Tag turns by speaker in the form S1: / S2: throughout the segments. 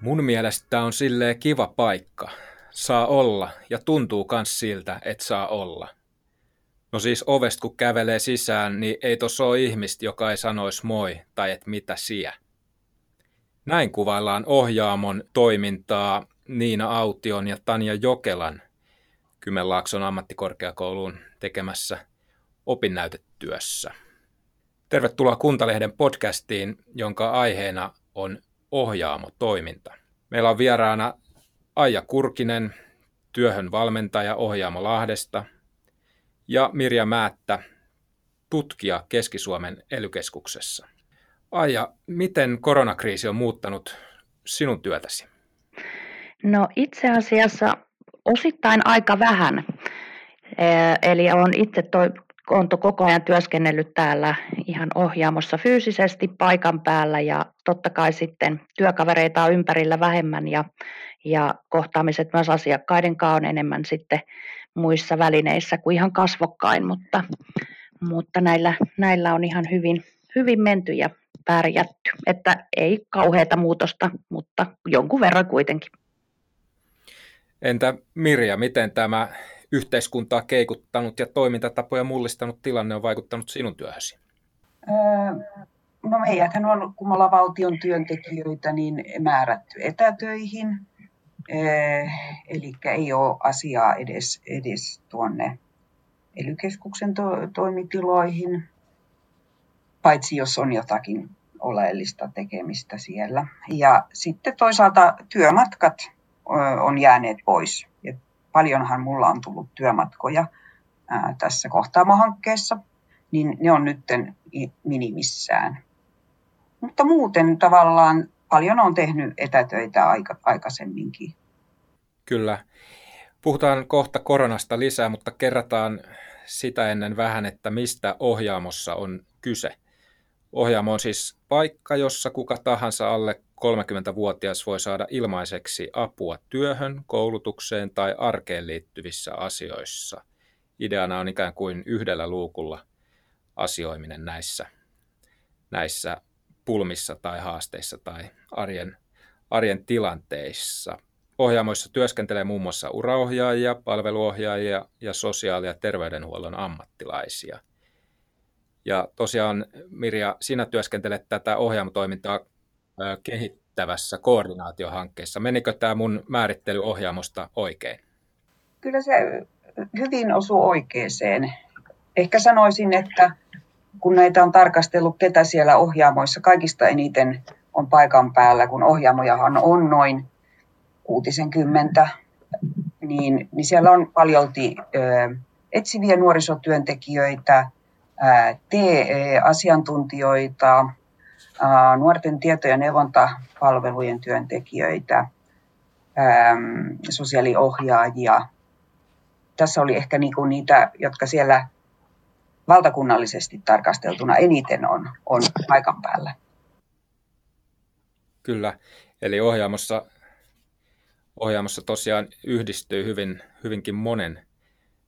S1: Mun mielestä on silleen kiva paikka. Saa olla ja tuntuu kans siltä, että saa olla. No siis ovesta kun kävelee sisään, niin ei tossa ole ihmistä, joka ei sanois moi tai et mitä siä. Näin kuvaillaan ohjaamon toimintaa Niina Aution ja Tanja Jokelan Kymenlaakson ammattikorkeakouluun tekemässä opinnäytetyössä. Tervetuloa Kuntalehden podcastiin, jonka aiheena on ohjaamo-toiminta. Meillä on vieraana Aija Kurkinen, työhön valmentaja Ohjaamo Lahdesta, ja Mirja Määttä, tutkija Keski-Suomen elykeskuksessa. Aija, miten koronakriisi on muuttanut sinun työtäsi?
S2: No itse asiassa osittain aika vähän. Eli olen itse olen koko ajan työskennellyt täällä ihan ohjaamossa fyysisesti paikan päällä ja totta kai sitten työkavereita on ympärillä vähemmän ja, ja kohtaamiset myös asiakkaiden kanssa on enemmän sitten muissa välineissä kuin ihan kasvokkain, mutta, mutta näillä, näillä on ihan hyvin, hyvin menty ja pärjätty. Että ei kauheata muutosta, mutta jonkun verran kuitenkin.
S1: Entä Mirja, miten tämä yhteiskuntaa keikuttanut ja toimintatapoja mullistanut tilanne on vaikuttanut sinun työhösi?
S3: Öö, no meidäthän on, kun me ollaan valtion työntekijöitä, niin määrätty etätöihin. Öö, eli ei ole asiaa edes, edes tuonne ely to- toimitiloihin, paitsi jos on jotakin oleellista tekemistä siellä. Ja sitten toisaalta työmatkat on jääneet pois. Paljonhan mulla on tullut työmatkoja ää, tässä kohtaamohankkeessa, niin ne on nyt minimissään. Mutta muuten tavallaan paljon on tehnyt etätöitä aika, aikaisemminkin.
S1: Kyllä. Puhutaan kohta koronasta lisää, mutta kerrataan sitä ennen vähän, että mistä ohjaamossa on kyse. Ohjaamo on siis paikka, jossa kuka tahansa alle 30-vuotias voi saada ilmaiseksi apua työhön, koulutukseen tai arkeen liittyvissä asioissa. Ideana on ikään kuin yhdellä luukulla asioiminen näissä, näissä pulmissa tai haasteissa tai arjen, arjen tilanteissa. Ohjaamoissa työskentelee muun muassa uraohjaajia, palveluohjaajia ja sosiaali- ja terveydenhuollon ammattilaisia. Ja tosiaan Mirja, sinä työskentelet tätä ohjaamotoimintaa kehittävässä koordinaatiohankkeessa. Menikö tämä mun määrittely ohjaamosta oikein?
S3: Kyllä se hyvin osuu oikeeseen. Ehkä sanoisin, että kun näitä on tarkastellut, ketä siellä ohjaamoissa kaikista eniten on paikan päällä, kun ohjaamojahan on noin kuutisenkymmentä, niin, niin siellä on paljolti ö, etsiviä nuorisotyöntekijöitä, TE-asiantuntijoita, nuorten tieto- ja neuvontapalvelujen työntekijöitä, sosiaaliohjaajia. Tässä oli ehkä niinku niitä, jotka siellä valtakunnallisesti tarkasteltuna eniten on, on paikan päällä.
S1: Kyllä, eli ohjaamossa, ohjaamossa tosiaan yhdistyy hyvin, hyvinkin monen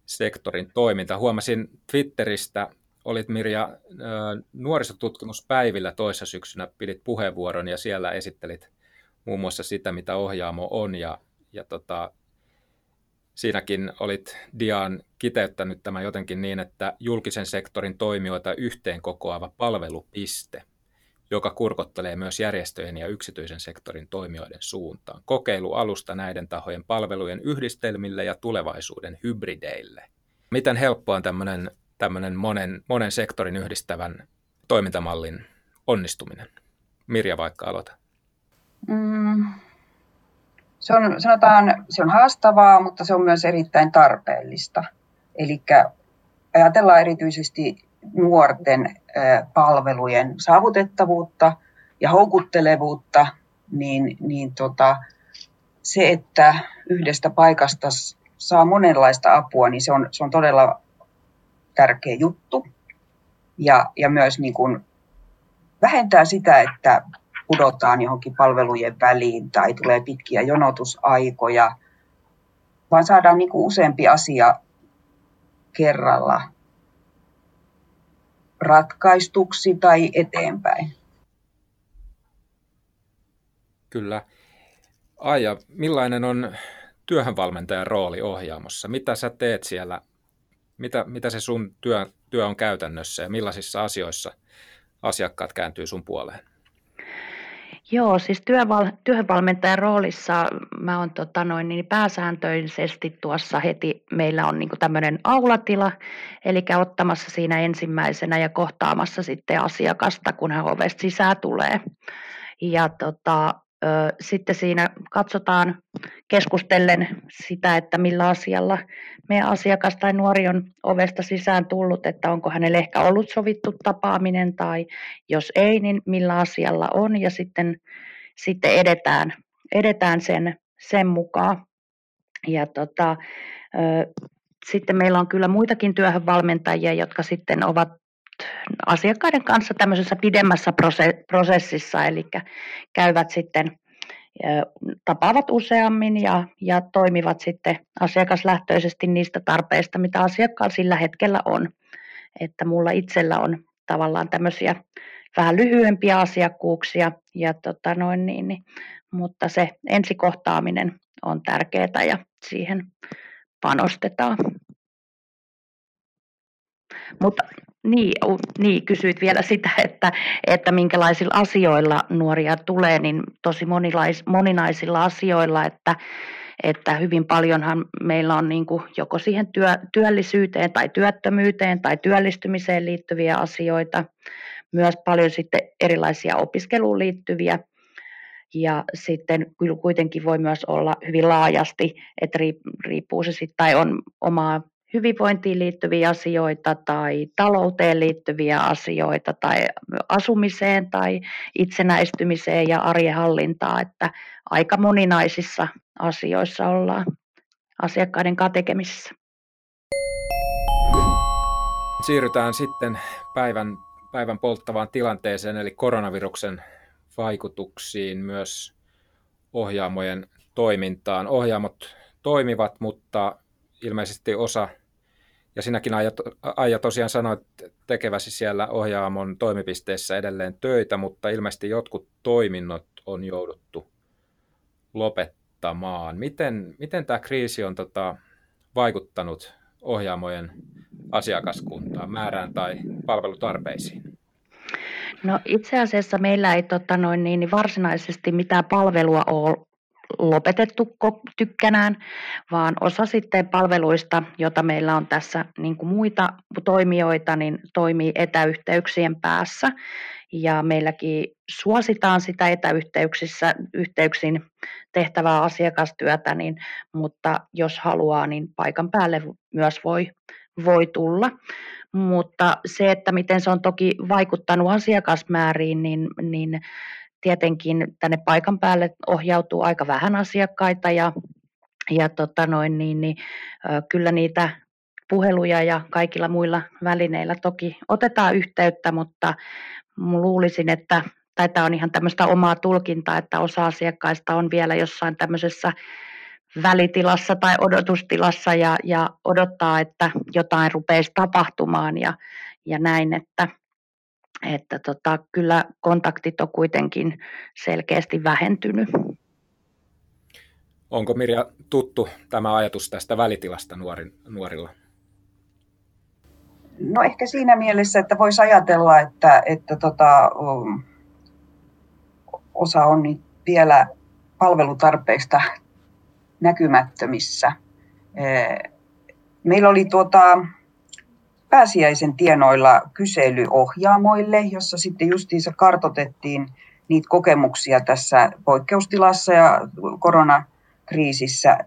S1: sektorin toiminta. Huomasin Twitteristä olit Mirja nuorisotutkimuspäivillä toissa syksynä, pidit puheenvuoron ja siellä esittelit muun muassa sitä, mitä ohjaamo on ja, ja tota, siinäkin olit Diaan kiteyttänyt tämä jotenkin niin, että julkisen sektorin toimijoita yhteen kokoava palvelupiste, joka kurkottelee myös järjestöjen ja yksityisen sektorin toimijoiden suuntaan. Kokeilualusta näiden tahojen palvelujen yhdistelmille ja tulevaisuuden hybrideille. Miten helppoa on tämmöinen tämmöinen monen, monen sektorin yhdistävän toimintamallin onnistuminen? Mirja vaikka aloita. Mm,
S3: se on, sanotaan, se on haastavaa, mutta se on myös erittäin tarpeellista. Eli ajatellaan erityisesti nuorten palvelujen saavutettavuutta ja houkuttelevuutta, niin, niin tota, se, että yhdestä paikasta saa monenlaista apua, niin se on, se on todella tärkeä juttu. Ja, ja myös niin kuin vähentää sitä, että pudotaan johonkin palvelujen väliin tai tulee pitkiä jonotusaikoja, vaan saadaan niin kuin useampi asia kerralla ratkaistuksi tai eteenpäin.
S1: Kyllä. Aija, millainen on työhönvalmentajan rooli ohjaamossa? Mitä sä teet siellä? Mitä, mitä se sun työ, työ on käytännössä ja millaisissa asioissa asiakkaat kääntyy sun puoleen?
S2: Joo, siis työval- työhönvalmentajan roolissa mä oon tota noin, niin pääsääntöisesti tuossa heti, meillä on niin tämmöinen aulatila, eli ottamassa siinä ensimmäisenä ja kohtaamassa sitten asiakasta, kun hän ovesta sisään tulee. Ja tota, sitten siinä katsotaan keskustellen sitä, että millä asialla meidän asiakas tai nuori on ovesta sisään tullut, että onko hänelle ehkä ollut sovittu tapaaminen tai jos ei, niin millä asialla on ja sitten, sitten edetään, edetään sen, sen mukaan. Ja tota, sitten meillä on kyllä muitakin työhönvalmentajia, jotka sitten ovat asiakkaiden kanssa tämmöisessä pidemmässä prosessissa, eli käyvät sitten tapaavat useammin ja, ja toimivat sitten asiakaslähtöisesti niistä tarpeista, mitä asiakkaalla sillä hetkellä on. Että mulla itsellä on tavallaan tämmöisiä vähän lyhyempiä asiakkuuksia, ja tota noin niin, niin, mutta se ensikohtaaminen on tärkeää ja siihen panostetaan. Mutta niin, niin, kysyit vielä sitä, että, että minkälaisilla asioilla nuoria tulee, niin tosi monilais, moninaisilla asioilla, että, että hyvin paljonhan meillä on niin kuin joko siihen työ, työllisyyteen tai työttömyyteen tai työllistymiseen liittyviä asioita, myös paljon sitten erilaisia opiskeluun liittyviä. Ja sitten kuitenkin voi myös olla hyvin laajasti, että riippuu se sitten tai on omaa hyvinvointiin liittyviä asioita tai talouteen liittyviä asioita tai asumiseen tai itsenäistymiseen ja arjen hallintaa, että aika moninaisissa asioissa ollaan asiakkaiden kanssa tekemisissä.
S1: Siirrytään sitten päivän, päivän polttavaan tilanteeseen, eli koronaviruksen vaikutuksiin myös ohjaamojen toimintaan. Ohjaamot toimivat, mutta ilmeisesti osa ja sinäkin Aija, Aija tosiaan sanoit tekeväsi siellä ohjaamon toimipisteessä edelleen töitä, mutta ilmeisesti jotkut toiminnot on jouduttu lopettamaan. Miten, miten tämä kriisi on tota, vaikuttanut ohjaamojen asiakaskuntaan, määrään tai palvelutarpeisiin?
S2: No itse asiassa meillä ei tota noin, niin varsinaisesti mitään palvelua ole lopetettu tykkänään, vaan osa sitten palveluista, joita meillä on tässä niin kuin muita toimijoita, niin toimii etäyhteyksien päässä. Ja meilläkin suositaan sitä etäyhteyksissä yhteyksin tehtävää asiakastyötä, niin, mutta jos haluaa, niin paikan päälle myös voi, voi tulla. Mutta se, että miten se on toki vaikuttanut asiakasmääriin, niin, niin tietenkin tänne paikan päälle ohjautuu aika vähän asiakkaita ja, ja tota noin, niin, niin, kyllä niitä puheluja ja kaikilla muilla välineillä toki otetaan yhteyttä, mutta luulisin, että tai tämä on ihan tämmöistä omaa tulkintaa, että osa asiakkaista on vielä jossain tämmöisessä välitilassa tai odotustilassa ja, ja odottaa, että jotain rupeisi tapahtumaan ja, ja näin, että että tota, kyllä kontaktit on kuitenkin selkeästi vähentynyt.
S1: Onko Mirja tuttu tämä ajatus tästä välitilasta nuorin, nuorilla?
S3: No ehkä siinä mielessä, että voisi ajatella, että, että tota, osa on vielä palvelutarpeista näkymättömissä. Meillä oli tuota, pääsiäisen tienoilla kyselyohjaamoille, jossa sitten justiinsa kartotettiin niitä kokemuksia tässä poikkeustilassa ja koronakriisissä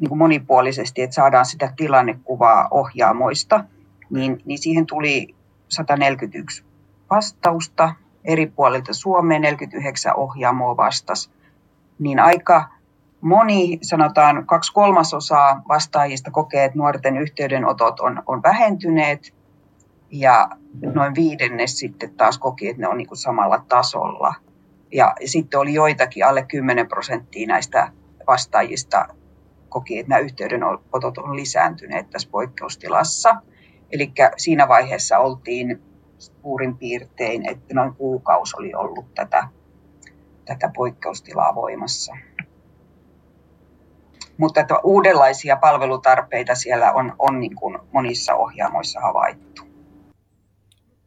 S3: niin kuin monipuolisesti, että saadaan sitä tilannekuvaa ohjaamoista, niin, niin siihen tuli 141 vastausta eri puolilta Suomeen, 49 ohjaamoa vastasi. Niin aika moni, sanotaan kaksi kolmasosaa vastaajista kokee, että nuorten yhteydenotot on, on vähentyneet ja noin viidennes sitten taas koki, että ne on niin kuin samalla tasolla. Ja sitten oli joitakin alle 10 prosenttia näistä vastaajista koki, että nämä yhteydenotot on lisääntyneet tässä poikkeustilassa. Eli siinä vaiheessa oltiin suurin piirtein, että noin kuukausi oli ollut tätä, tätä poikkeustilaa voimassa. Mutta että uudenlaisia palvelutarpeita siellä on, on niin kuin monissa ohjaamoissa havaittu.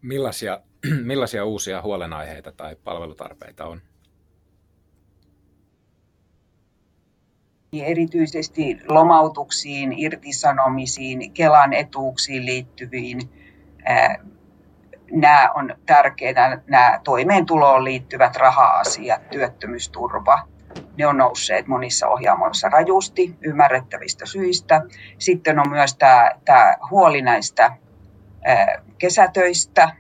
S1: Millaisia, millaisia uusia huolenaiheita tai palvelutarpeita on?
S3: Erityisesti lomautuksiin, irtisanomisiin, Kelan etuuksiin liittyviin. Nämä on tärkeitä, nämä toimeentuloon liittyvät raha-asiat, työttömyysturva. Ne on nousseet monissa ohjaamoissa rajusti ymmärrettävistä syistä. Sitten on myös tämä, tämä huoli näistä kesätöistä,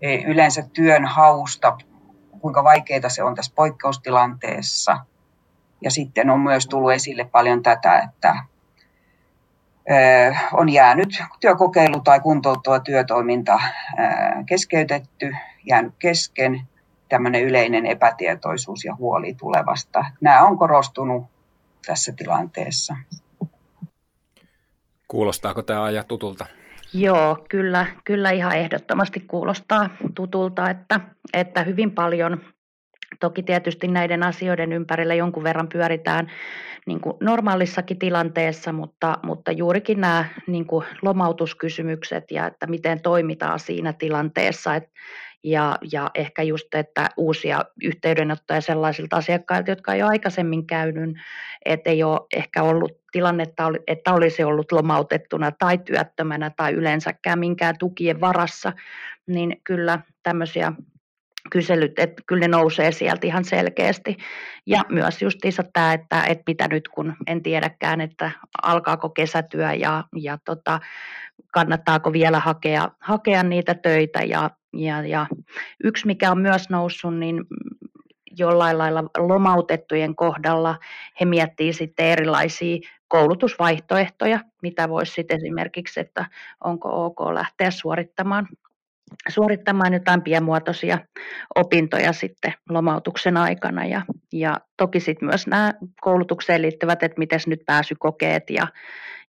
S3: e, yleensä työn hausta, kuinka vaikeaa se on tässä poikkeustilanteessa. Ja sitten on myös tullut esille paljon tätä, että on jäänyt työkokeilu tai kuntouttava työtoiminta keskeytetty, jäänyt kesken, tämmöinen yleinen epätietoisuus ja huoli tulevasta. Nämä on korostunut tässä tilanteessa.
S1: Kuulostaako tämä aja tutulta?
S2: Joo, kyllä, kyllä ihan ehdottomasti kuulostaa tutulta, että, että hyvin paljon Toki tietysti näiden asioiden ympärillä jonkun verran pyöritään niin kuin normaalissakin tilanteessa, mutta, mutta juurikin nämä niin kuin lomautuskysymykset ja että miten toimitaan siinä tilanteessa. Et, ja, ja ehkä just, että uusia yhteydenottoja sellaisilta asiakkailta, jotka ei ole aikaisemmin käynyt, että ei ole ehkä ollut tilannetta, että olisi ollut lomautettuna tai työttömänä tai yleensäkään minkään tukien varassa, niin kyllä tämmöisiä kyselyt, että kyllä ne nousee sieltä ihan selkeästi. Ja myös justiinsa tämä, että, että mitä nyt kun en tiedäkään, että alkaako kesätyö ja, ja tota, kannattaako vielä hakea, hakea niitä töitä. Ja, ja, ja yksi, mikä on myös noussut, niin jollain lailla lomautettujen kohdalla he miettii sitten erilaisia koulutusvaihtoehtoja, mitä voisi sitten esimerkiksi, että onko ok lähteä suorittamaan suorittamaan jotain pienmuotoisia opintoja sitten lomautuksen aikana. Ja, ja toki sitten myös nämä koulutukseen liittyvät, että miten nyt pääsykokeet ja,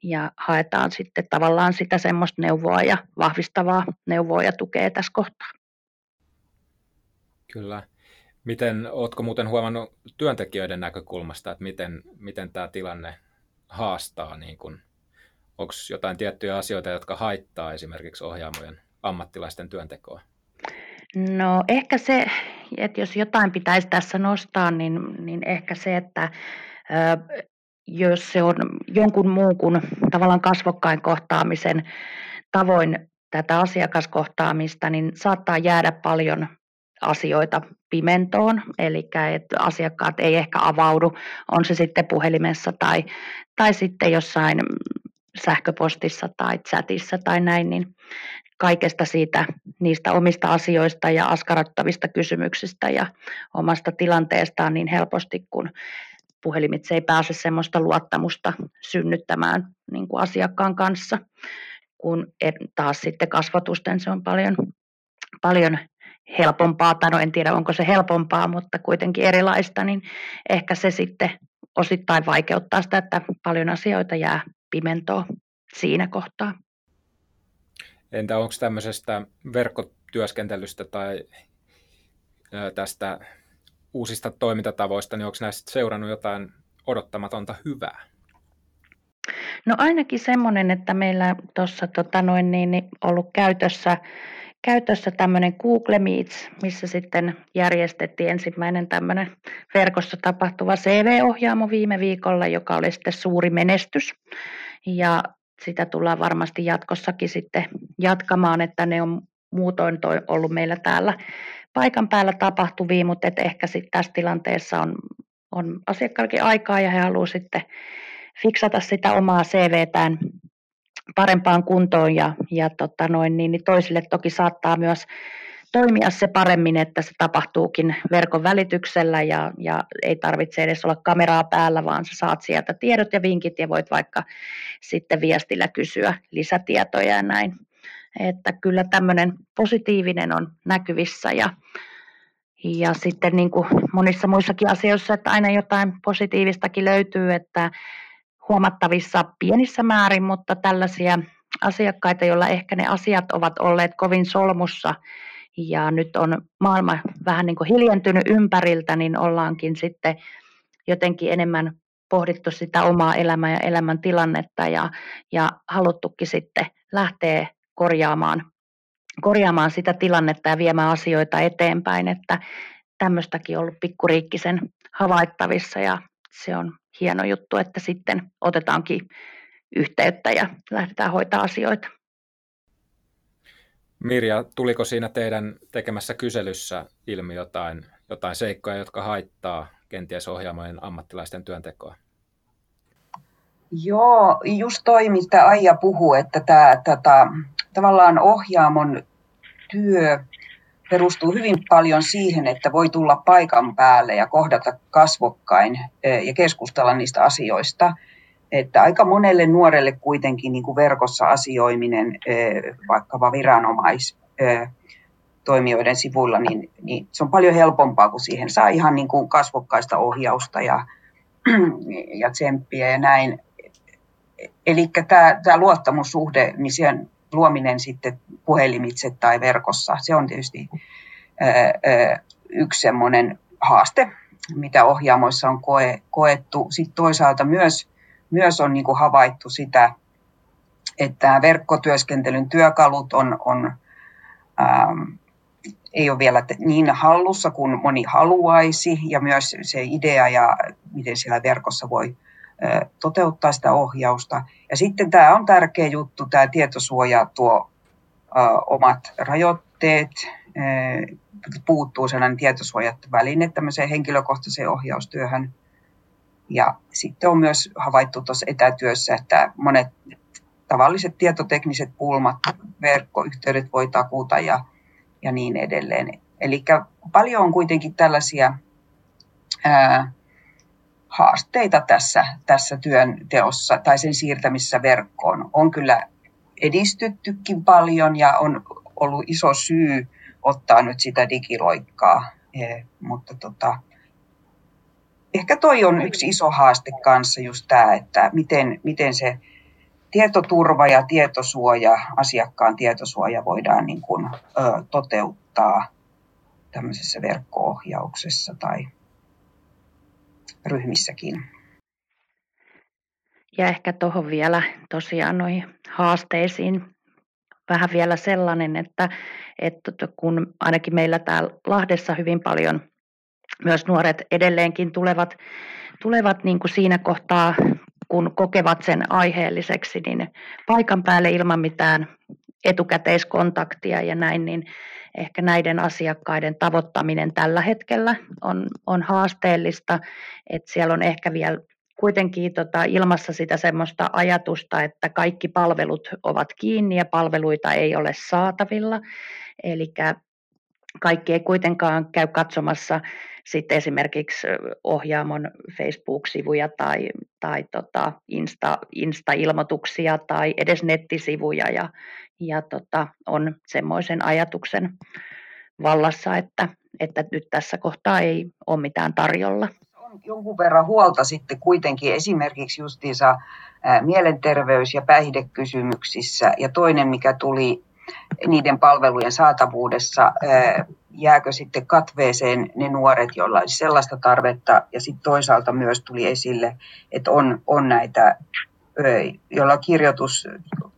S2: ja haetaan sitten tavallaan sitä semmoista neuvoa ja vahvistavaa neuvoa ja tukea tässä kohtaa.
S1: Kyllä. Miten, oletko muuten huomannut työntekijöiden näkökulmasta, että miten, miten tämä tilanne haastaa, niin kun, onko jotain tiettyjä asioita, jotka haittaa esimerkiksi ohjaamojen ammattilaisten työntekoa?
S2: No ehkä se, että jos jotain pitäisi tässä nostaa, niin, niin ehkä se, että ö, jos se on jonkun muun kuin tavallaan kasvokkain kohtaamisen tavoin tätä asiakaskohtaamista, niin saattaa jäädä paljon asioita pimentoon, eli että asiakkaat ei ehkä avaudu, on se sitten puhelimessa tai, tai sitten jossain sähköpostissa tai chatissa tai näin, niin kaikesta siitä niistä omista asioista ja askarattavista kysymyksistä ja omasta tilanteestaan niin helposti, kun puhelimitse ei pääse semmoista luottamusta synnyttämään niin kuin asiakkaan kanssa, kun taas sitten kasvatusten se on paljon, paljon helpompaa, tai no en tiedä onko se helpompaa, mutta kuitenkin erilaista, niin ehkä se sitten osittain vaikeuttaa sitä, että paljon asioita jää pimentoon siinä kohtaa.
S1: Entä onko tämmöisestä verkkotyöskentelystä tai tästä uusista toimintatavoista, niin onko näistä seurannut jotain odottamatonta hyvää?
S2: No ainakin semmoinen, että meillä tuossa tota noin, niin, niin ollut käytössä, käytössä tämmöinen Google Meets, missä sitten järjestettiin ensimmäinen tämmöinen verkossa tapahtuva CV-ohjaamo viime viikolla, joka oli sitten suuri menestys. Ja sitä tullaan varmasti jatkossakin sitten jatkamaan, että ne on muutoin toi ollut meillä täällä paikan päällä tapahtuvia, mutta et ehkä sitten tässä tilanteessa on, on asiakkaallakin aikaa ja he haluavat sitten fiksata sitä omaa CVtään parempaan kuntoon ja, ja tota noin, niin, niin toisille toki saattaa myös toimia se paremmin, että se tapahtuukin verkon välityksellä ja, ja ei tarvitse edes olla kameraa päällä, vaan sä saat sieltä tiedot ja vinkit ja voit vaikka sitten viestillä kysyä lisätietoja ja näin. Että kyllä tämmöinen positiivinen on näkyvissä ja, ja sitten niin kuin monissa muissakin asioissa, että aina jotain positiivistakin löytyy, että huomattavissa pienissä määrin, mutta tällaisia asiakkaita, joilla ehkä ne asiat ovat olleet kovin solmussa ja nyt on maailma vähän niin kuin hiljentynyt ympäriltä, niin ollaankin sitten jotenkin enemmän pohdittu sitä omaa elämää ja elämän tilannetta ja, ja haluttukin sitten lähteä korjaamaan, korjaamaan sitä tilannetta ja viemään asioita eteenpäin, että tämmöistäkin on ollut pikkuriikkisen havaittavissa ja se on hieno juttu, että sitten otetaankin yhteyttä ja lähdetään hoitaa asioita.
S1: Mirja, tuliko siinä teidän tekemässä kyselyssä ilmi jotain, jotain seikkoja, jotka haittaa kenties ohjaamojen ammattilaisten työntekoa?
S3: Joo, just toi, mistä Aija puhuu, että tämä, tätä, tavallaan ohjaamon työ perustuu hyvin paljon siihen, että voi tulla paikan päälle ja kohdata kasvokkain eh, ja keskustella niistä asioista. Että aika monelle nuorelle kuitenkin niin kuin verkossa asioiminen, vaikkapa viranomais toimijoiden sivuilla, niin, niin se on paljon helpompaa, kuin siihen saa ihan niin kuin kasvokkaista ohjausta ja, ja tsemppiä ja näin. Eli tämä, tämä luottamussuhde, niin sen luominen sitten puhelimitse tai verkossa, se on tietysti yksi semmoinen haaste, mitä ohjaamoissa on koe, koettu. Sitten toisaalta myös, myös on niin kuin havaittu sitä, että verkkotyöskentelyn työkalut on, on ähm, ei ole vielä niin hallussa kuin moni haluaisi, ja myös se idea ja miten siellä verkossa voi toteuttaa sitä ohjausta. Ja sitten tämä on tärkeä juttu, tämä tietosuoja tuo omat rajoitteet, puuttuu sellainen tietosuojattu väline tämmöiseen henkilökohtaiseen ohjaustyöhön. Ja sitten on myös havaittu tuossa etätyössä, että monet tavalliset tietotekniset pulmat, verkkoyhteydet voi takuta ja ja niin edelleen. Eli paljon on kuitenkin tällaisia ää, haasteita tässä, tässä työnteossa tai sen siirtämisessä verkkoon. On kyllä edistyttykin paljon ja on ollut iso syy ottaa nyt sitä digiloikkaa, e, mutta tota, ehkä toi on yksi iso haaste kanssa just tämä, että miten, miten se tietoturva ja tietosuoja, asiakkaan tietosuoja voidaan niin kuin, ö, toteuttaa tämmöisessä verkko-ohjauksessa tai ryhmissäkin.
S2: Ja ehkä tuohon vielä tosiaan noihin haasteisiin vähän vielä sellainen, että, että kun ainakin meillä täällä Lahdessa hyvin paljon myös nuoret edelleenkin tulevat, tulevat niin kuin siinä kohtaa kun kokevat sen aiheelliseksi, niin paikan päälle ilman mitään etukäteiskontaktia ja näin, niin ehkä näiden asiakkaiden tavoittaminen tällä hetkellä on, on haasteellista, että siellä on ehkä vielä kuitenkin tota, ilmassa sitä semmoista ajatusta, että kaikki palvelut ovat kiinni ja palveluita ei ole saatavilla. Eli kaikki ei kuitenkaan käy katsomassa sitten esimerkiksi ohjaamon Facebook-sivuja tai, tai tota Insta, Insta-ilmoituksia tai edes nettisivuja ja, ja tota, on semmoisen ajatuksen vallassa, että, että nyt tässä kohtaa ei ole mitään tarjolla.
S3: On jonkun verran huolta sitten kuitenkin esimerkiksi justiinsa mielenterveys- ja päihdekysymyksissä. Ja toinen, mikä tuli niiden palvelujen saatavuudessa, jääkö sitten katveeseen ne nuoret, joilla olisi sellaista tarvetta. Ja sitten toisaalta myös tuli esille, että on, on näitä, joilla kirjoitus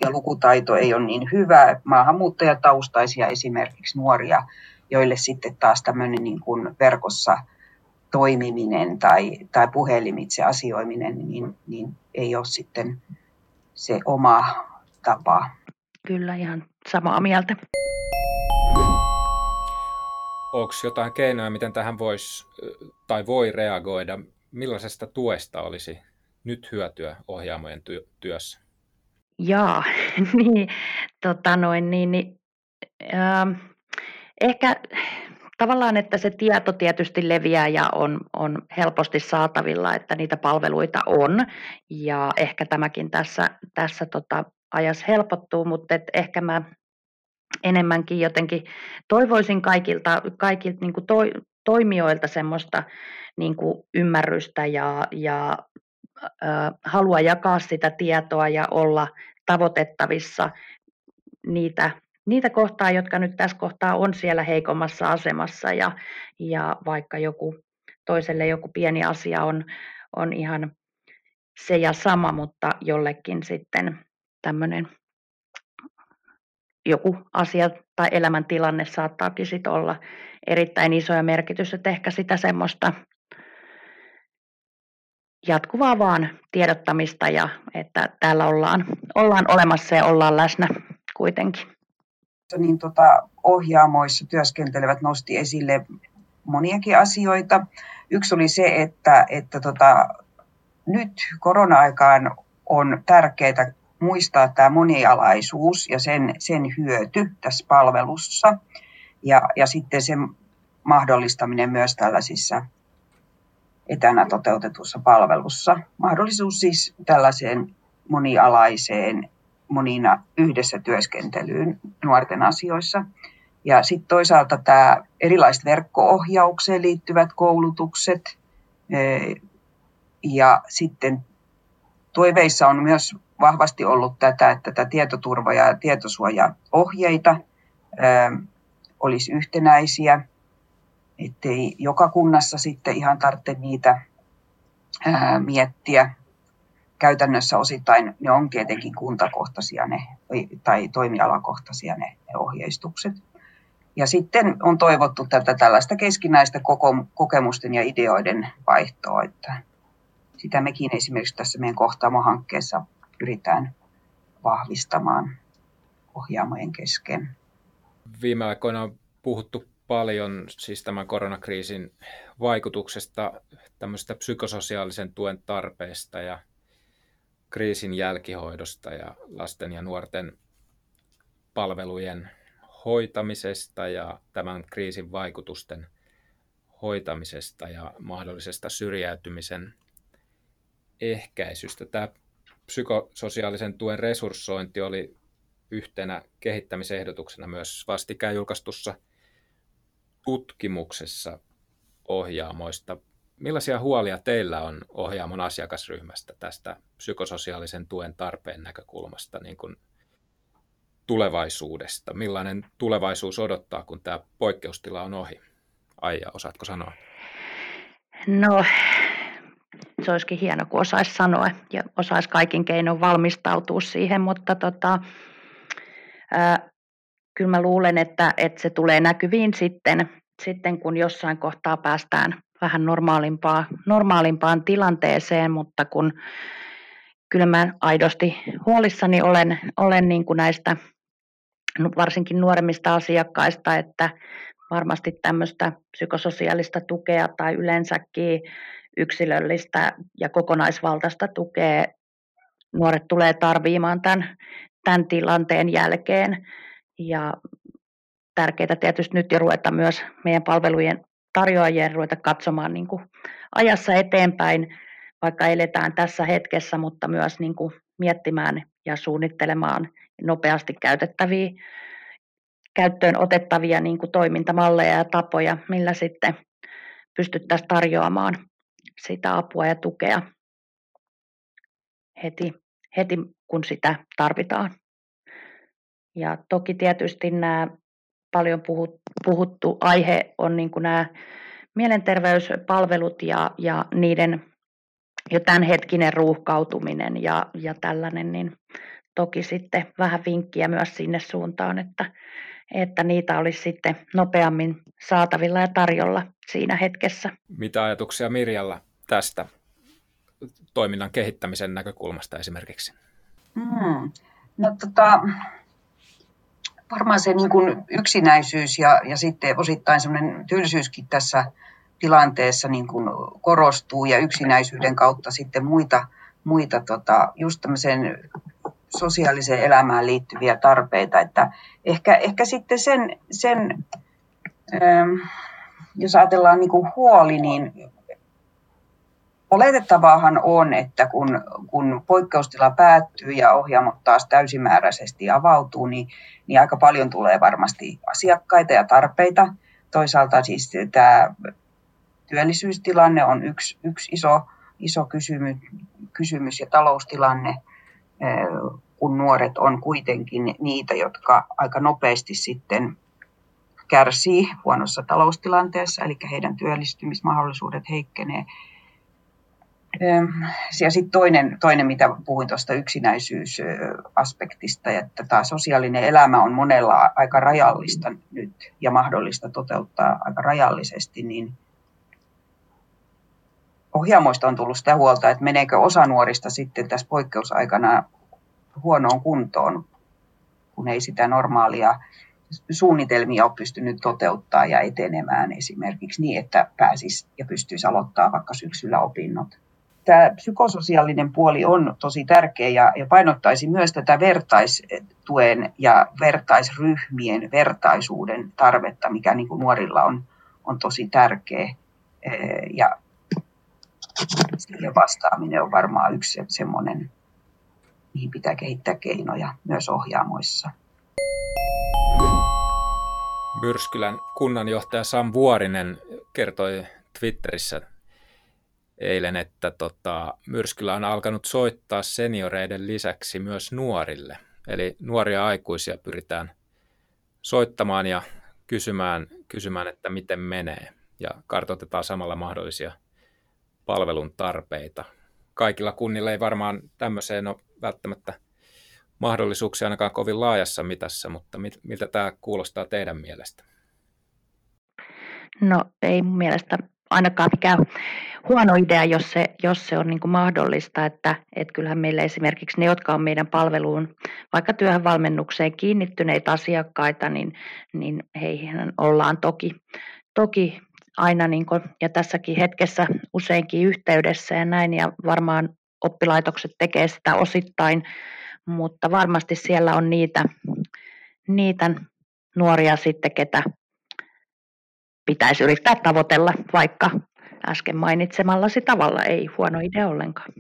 S3: ja lukutaito ei ole niin hyvä, maahanmuuttajataustaisia esimerkiksi nuoria, joille sitten taas tämmöinen niin kuin verkossa toimiminen tai, tai puhelimitse asioiminen, niin, niin ei ole sitten se oma tapa.
S2: Kyllä, ihan samaa mieltä.
S1: Onko jotain keinoja, miten tähän voisi tai voi reagoida? Millaisesta tuesta olisi nyt hyötyä ohjaamojen työssä?
S2: Jaa, niin, tota noin, niin, niin äh, ehkä tavallaan, että se tieto tietysti leviää ja on, on helposti saatavilla, että niitä palveluita on. Ja ehkä tämäkin tässä, tässä tota, ajassa helpottuu, mutta et ehkä mä enemmänkin jotenkin toivoisin kaikilta, kaikilta niin kuin to, toimijoilta semmoista niin kuin ymmärrystä ja, ja äh, halua jakaa sitä tietoa ja olla tavoitettavissa niitä, niitä kohtaa, jotka nyt tässä kohtaa on siellä heikommassa asemassa ja, ja vaikka joku toiselle joku pieni asia on, on ihan se ja sama, mutta jollekin sitten tämmöinen joku asia tai elämäntilanne saattaakin sit olla erittäin iso ja merkitys, että ehkä sitä semmoista jatkuvaa vaan tiedottamista ja että täällä ollaan, ollaan olemassa ja ollaan läsnä kuitenkin.
S3: Niin tota, ohjaamoissa työskentelevät nosti esille moniakin asioita. Yksi oli se, että, että tota, nyt korona-aikaan on tärkeää muistaa tämä monialaisuus ja sen, sen hyöty tässä palvelussa ja, ja sitten sen mahdollistaminen myös tällaisissa etänä toteutetussa palvelussa. Mahdollisuus siis tällaiseen monialaiseen, monina yhdessä työskentelyyn nuorten asioissa. Ja sitten toisaalta tämä erilaiset verkko-ohjaukseen liittyvät koulutukset eh, ja sitten toiveissa on myös vahvasti ollut tätä, että tätä tietoturva- ja tietosuojaohjeita olisi yhtenäisiä ettei joka kunnassa sitten ihan tarvitse niitä ää, miettiä. Käytännössä osittain ne on tietenkin kuntakohtaisia ne, tai toimialakohtaisia ne, ne ohjeistukset. Ja sitten on toivottu tätä tällaista keskinäistä kokemusten ja ideoiden vaihtoa, että sitä mekin esimerkiksi tässä meidän kohtaamo-hankkeessa pyritään vahvistamaan ohjaamojen kesken.
S1: Viime aikoina on puhuttu paljon siis tämän koronakriisin vaikutuksesta, tämmöistä psykososiaalisen tuen tarpeesta ja kriisin jälkihoidosta ja lasten ja nuorten palvelujen hoitamisesta ja tämän kriisin vaikutusten hoitamisesta ja mahdollisesta syrjäytymisen ehkäisystä. Tämä psykososiaalisen tuen resurssointi oli yhtenä kehittämisehdotuksena myös vastikään julkaistussa – tutkimuksessa ohjaamoista. Millaisia huolia teillä on ohjaamon asiakasryhmästä tästä psykososiaalisen tuen tarpeen näkökulmasta niin kuin tulevaisuudesta? Millainen tulevaisuus odottaa, kun tämä poikkeustila on ohi? Aija, osaatko sanoa?
S2: No, se olisikin hieno, kun osaisi sanoa ja osaisi kaikin keinoin valmistautua siihen, mutta tota, ää, kyllä mä luulen, että, että se tulee näkyviin sitten, sitten, kun jossain kohtaa päästään vähän normaalimpaan, normaalimpaan tilanteeseen, mutta kun kyllä mä aidosti huolissani olen, olen niin kuin näistä varsinkin nuoremmista asiakkaista, että varmasti tämmöistä psykososiaalista tukea tai yleensäkin yksilöllistä ja kokonaisvaltaista tukea nuoret tulee tarviimaan tämän, tämän tilanteen jälkeen. Ja tärkeää tietysti nyt jo ruveta myös meidän palvelujen tarjoajien ruveta katsomaan niin kuin ajassa eteenpäin, vaikka eletään tässä hetkessä, mutta myös niin kuin miettimään ja suunnittelemaan nopeasti käytettäviä, käyttöön otettavia niin kuin toimintamalleja ja tapoja, millä sitten pystyttäisiin tarjoamaan sitä apua ja tukea heti, heti kun sitä tarvitaan. Ja toki tietysti nämä paljon puhuttu aihe on niin kuin nämä mielenterveyspalvelut ja, ja niiden jo tämänhetkinen ruuhkautuminen ja, ja tällainen, niin toki sitten vähän vinkkiä myös sinne suuntaan, että, että niitä olisi sitten nopeammin saatavilla ja tarjolla siinä hetkessä.
S1: Mitä ajatuksia Mirjalla tästä toiminnan kehittämisen näkökulmasta esimerkiksi?
S3: Hmm. No, tota, varmaan se niin kuin yksinäisyys ja, ja sitten osittain semmoinen tylsyyskin tässä tilanteessa niin kuin korostuu ja yksinäisyyden kautta sitten muita, muita tota, just tämmöiseen sosiaaliseen elämään liittyviä tarpeita. Että ehkä, ehkä sitten sen, sen ähm, jos ajatellaan niin kuin huoli, niin Oletettavaahan on, että kun, kun poikkeustila päättyy ja ohjaamot taas täysimääräisesti avautuu, niin, niin aika paljon tulee varmasti asiakkaita ja tarpeita. Toisaalta siis tämä työllisyystilanne on yksi, yksi iso, iso kysymys, kysymys ja taloustilanne kun nuoret on kuitenkin niitä, jotka aika nopeasti sitten kärsii huonossa taloustilanteessa, eli heidän työllistymismahdollisuudet heikkenee. Ja sitten toinen, toinen, mitä puhuin tuosta yksinäisyysaspektista, että tämä sosiaalinen elämä on monella aika rajallista nyt ja mahdollista toteuttaa aika rajallisesti, niin ohjaamoista on tullut sitä huolta, että meneekö osa nuorista sitten tässä poikkeusaikana huonoon kuntoon, kun ei sitä normaalia suunnitelmia ole pystynyt toteuttaa ja etenemään esimerkiksi niin, että pääsisi ja pystyisi aloittaa vaikka syksyllä opinnot. Tämä psykososiaalinen puoli on tosi tärkeä ja, ja painottaisi myös tätä vertaistuen ja vertaisryhmien vertaisuuden tarvetta, mikä niin kuin nuorilla on, on tosi tärkeä. Ja siihen vastaaminen on varmaan yksi semmoinen, mihin pitää kehittää keinoja myös ohjaamoissa.
S1: Myrskylän kunnanjohtaja Sam Vuorinen kertoi Twitterissä eilen, että tota, Myrskylä on alkanut soittaa senioreiden lisäksi myös nuorille. Eli nuoria aikuisia pyritään soittamaan ja kysymään, kysymään, että miten menee. Ja kartoitetaan samalla mahdollisia palvelun tarpeita. Kaikilla kunnilla ei varmaan tämmöiseen ole välttämättä mahdollisuuksia ainakaan kovin laajassa mitassa, mutta miltä tämä kuulostaa teidän mielestä?
S2: No ei mun mielestä ainakaan mikään huono idea, jos se, jos se on niin mahdollista, että, että kyllähän meillä esimerkiksi ne, jotka on meidän palveluun, vaikka työhön valmennukseen kiinnittyneitä asiakkaita, niin, niin heihin ollaan toki, toki aina niin kuin, ja tässäkin hetkessä useinkin yhteydessä ja näin, ja varmaan oppilaitokset tekee sitä osittain, mutta varmasti siellä on niitä, niitä nuoria sitten, ketä pitäisi yrittää tavoitella, vaikka äsken mainitsemallasi tavalla ei huono idea ollenkaan.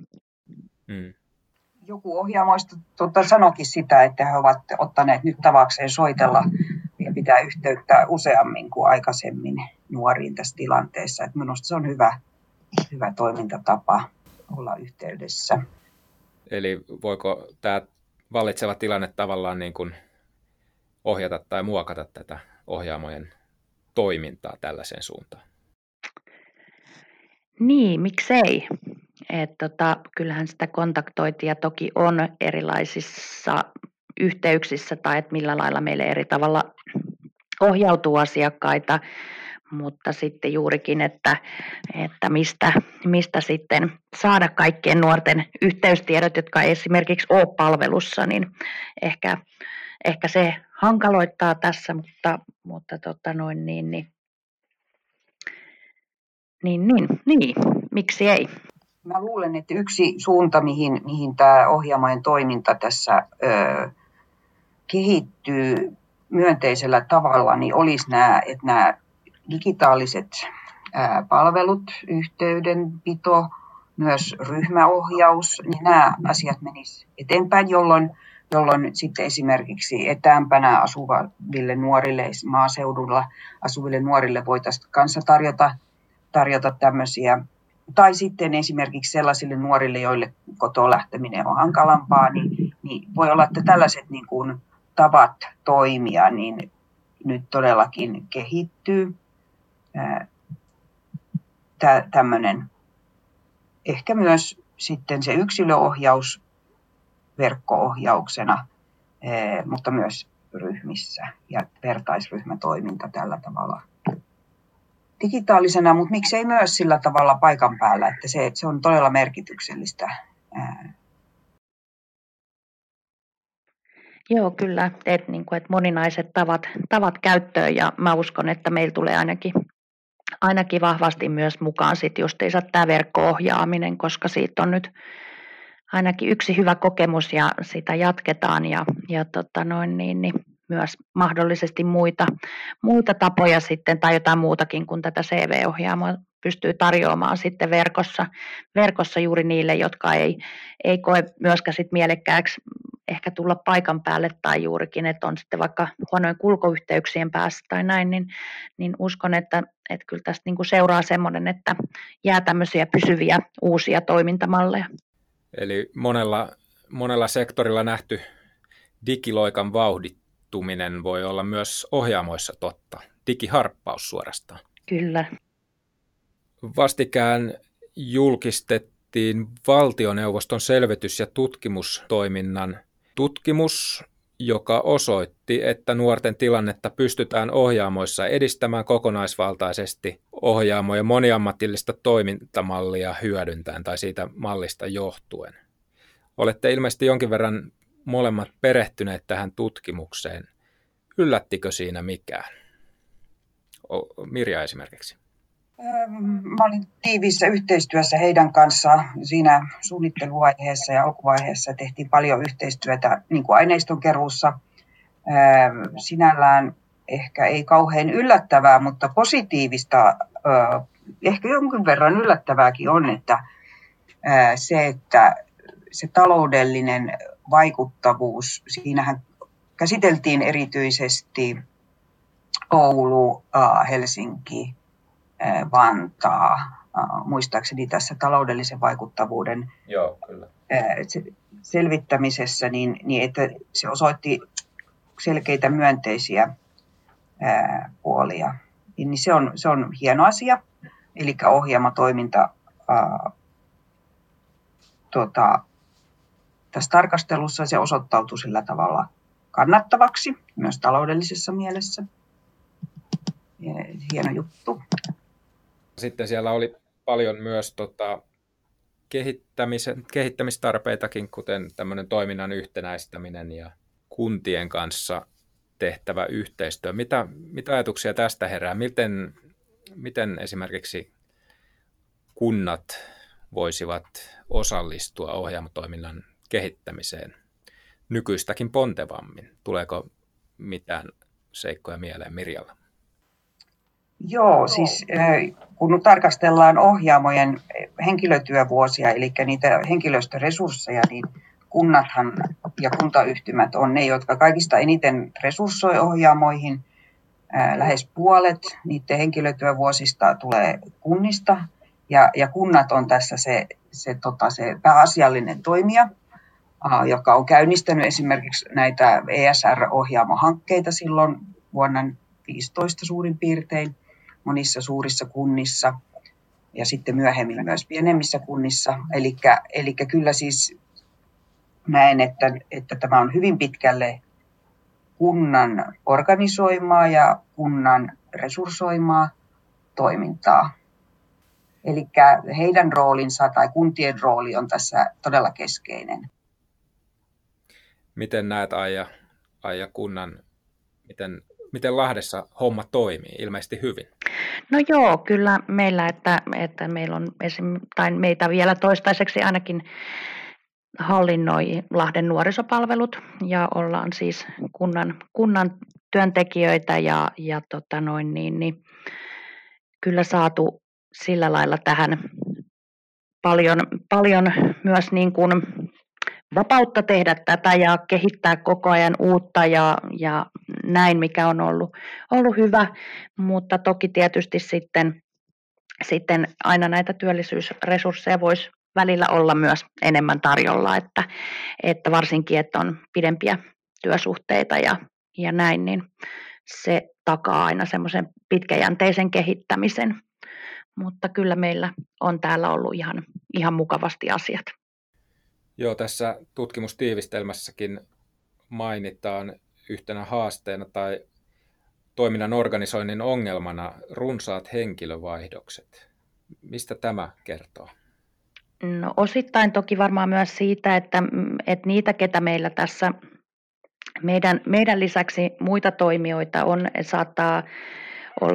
S2: Hmm.
S3: Joku ohjaamoista tuota, sanokin sitä, että he ovat ottaneet nyt tavakseen soitella pitää yhteyttä useammin kuin aikaisemmin nuoriin tässä tilanteessa. Että minusta se on hyvä, hyvä toimintatapa olla yhteydessä.
S1: Eli voiko tämä vallitseva tilanne tavallaan niin kuin ohjata tai muokata tätä ohjaamojen toimintaa tällaiseen suuntaan?
S2: Niin, miksei. Et tota, kyllähän sitä kontaktointia toki on erilaisissa yhteyksissä tai että millä lailla meille eri tavalla ohjautuu asiakkaita, mutta sitten juurikin, että, että mistä, mistä sitten saada kaikkien nuorten yhteystiedot, jotka ei esimerkiksi ole palvelussa, niin ehkä, ehkä se hankaloittaa tässä, mutta, mutta tota noin, niin, niin, niin, niin, niin, miksi ei?
S3: Mä luulen, että yksi suunta, mihin, mihin tämä ohjaamojen toiminta tässä ö, kehittyy myönteisellä tavalla, niin olisi nämä, että nämä digitaaliset palvelut, yhteydenpito, myös ryhmäohjaus, niin nämä asiat menisivät eteenpäin, jolloin jolloin sitten esimerkiksi etäämpänä asuville nuorille, maaseudulla asuville nuorille voitaisiin kanssa tarjota, tarjota tämmöisiä, tai sitten esimerkiksi sellaisille nuorille, joille kotoa lähteminen on hankalampaa, niin, niin voi olla, että tällaiset niin kuin tavat toimia niin nyt todellakin kehittyy. Tämmöinen ehkä myös sitten se yksilöohjaus verkkoohjauksena, mutta myös ryhmissä ja vertaisryhmätoiminta tällä tavalla digitaalisena, mutta miksei myös sillä tavalla paikan päällä, että se, se on todella merkityksellistä.
S2: Joo, kyllä, että, niin kuin, että moninaiset tavat, tavat käyttöön ja mä uskon, että meillä tulee ainakin, ainakin vahvasti myös mukaan sitten justiinsa tämä verkko-ohjaaminen, koska siitä on nyt ainakin yksi hyvä kokemus ja sitä jatketaan ja, ja tota noin, niin, niin myös mahdollisesti muita, muita tapoja sitten tai jotain muutakin kuin tätä CV-ohjaamoa pystyy tarjoamaan sitten verkossa, verkossa juuri niille, jotka ei, ei koe myöskään sit mielekkääksi ehkä tulla paikan päälle tai juurikin, että on sitten vaikka huonoin kulkuyhteyksien päässä tai näin, niin, niin uskon, että, että kyllä tästä niin kuin seuraa semmoinen, että jää tämmöisiä pysyviä uusia toimintamalleja.
S1: Eli monella, monella sektorilla nähty digiloikan vauhdittuminen voi olla myös ohjaamoissa totta. Digiharppaus suorastaan.
S2: Kyllä.
S1: Vastikään julkistettiin valtioneuvoston selvitys- ja tutkimustoiminnan tutkimus, joka osoitti, että nuorten tilannetta pystytään ohjaamoissa edistämään kokonaisvaltaisesti ohjaamojen moniammatillista toimintamallia hyödyntäen tai siitä mallista johtuen. Olette ilmeisesti jonkin verran molemmat perehtyneet tähän tutkimukseen. Yllättikö siinä mikään? Mirja esimerkiksi.
S3: Mä olin tiiviissä yhteistyössä heidän kanssaan siinä suunnitteluvaiheessa ja alkuvaiheessa. Tehtiin paljon yhteistyötä niin kuin aineistonkeruussa. Sinällään ehkä ei kauhean yllättävää, mutta positiivista, ehkä jonkin verran yllättävääkin on, että se, että se taloudellinen vaikuttavuus, siinähän käsiteltiin erityisesti Oulu, Helsinki, Vantaa, muistaakseni tässä taloudellisen vaikuttavuuden
S1: Joo, kyllä.
S3: selvittämisessä, niin, niin että se osoitti selkeitä myönteisiä puolia. Niin se on, se on hieno asia. Eli ohjelmatoiminta ää, tota, tässä tarkastelussa se osoittautui sillä tavalla kannattavaksi, myös taloudellisessa mielessä. Hieno juttu.
S1: Sitten siellä oli paljon myös tota, kehittämisen, kehittämistarpeitakin, kuten tämmöinen toiminnan yhtenäistäminen ja kuntien kanssa tehtävä yhteistyö. Mitä, mitä ajatuksia tästä herää? Miten, miten esimerkiksi kunnat voisivat osallistua ohjaamotoiminnan kehittämiseen nykyistäkin pontevammin? Tuleeko mitään seikkoja mieleen Mirjalla?
S3: Joo, siis kun tarkastellaan ohjaamojen henkilötyövuosia, eli niitä henkilöstöresursseja, niin kunnathan ja kuntayhtymät on ne, jotka kaikista eniten resurssoi ohjaamoihin. Lähes puolet niiden henkilötyövuosista tulee kunnista, ja, ja kunnat on tässä se, se, tota, se pääasiallinen toimija, joka on käynnistänyt esimerkiksi näitä ESR-ohjaamohankkeita silloin vuonna 15 suurin piirtein monissa suurissa kunnissa ja sitten myöhemmin myös pienemmissä kunnissa. Eli kyllä siis näen, että, että tämä on hyvin pitkälle kunnan organisoimaa ja kunnan resurssoimaa toimintaa. Eli heidän roolinsa tai kuntien rooli on tässä todella keskeinen.
S1: Miten näet Aija, Aija kunnan, miten, miten Lahdessa homma toimii? Ilmeisesti hyvin.
S2: No joo, kyllä meillä, että, että meillä on esim, tai meitä vielä toistaiseksi ainakin hallinnoi Lahden nuorisopalvelut ja ollaan siis kunnan, kunnan työntekijöitä ja, ja tota noin, niin, niin, kyllä saatu sillä lailla tähän paljon, paljon myös niin kuin vapautta tehdä tätä ja kehittää koko ajan uutta ja, ja näin, mikä on ollut, ollut hyvä, mutta toki tietysti sitten, sitten aina näitä työllisyysresursseja voisi välillä olla myös enemmän tarjolla, että, että varsinkin, että on pidempiä työsuhteita ja, ja näin, niin se takaa aina semmoisen pitkäjänteisen kehittämisen. Mutta kyllä meillä on täällä ollut ihan, ihan mukavasti asiat.
S1: Joo, tässä tutkimustiivistelmässäkin mainitaan yhtenä haasteena tai toiminnan organisoinnin ongelmana runsaat henkilövaihdokset. Mistä tämä kertoo?
S2: No, osittain toki varmaan myös siitä, että, että niitä, ketä meillä tässä meidän, meidän lisäksi muita toimijoita on, saattaa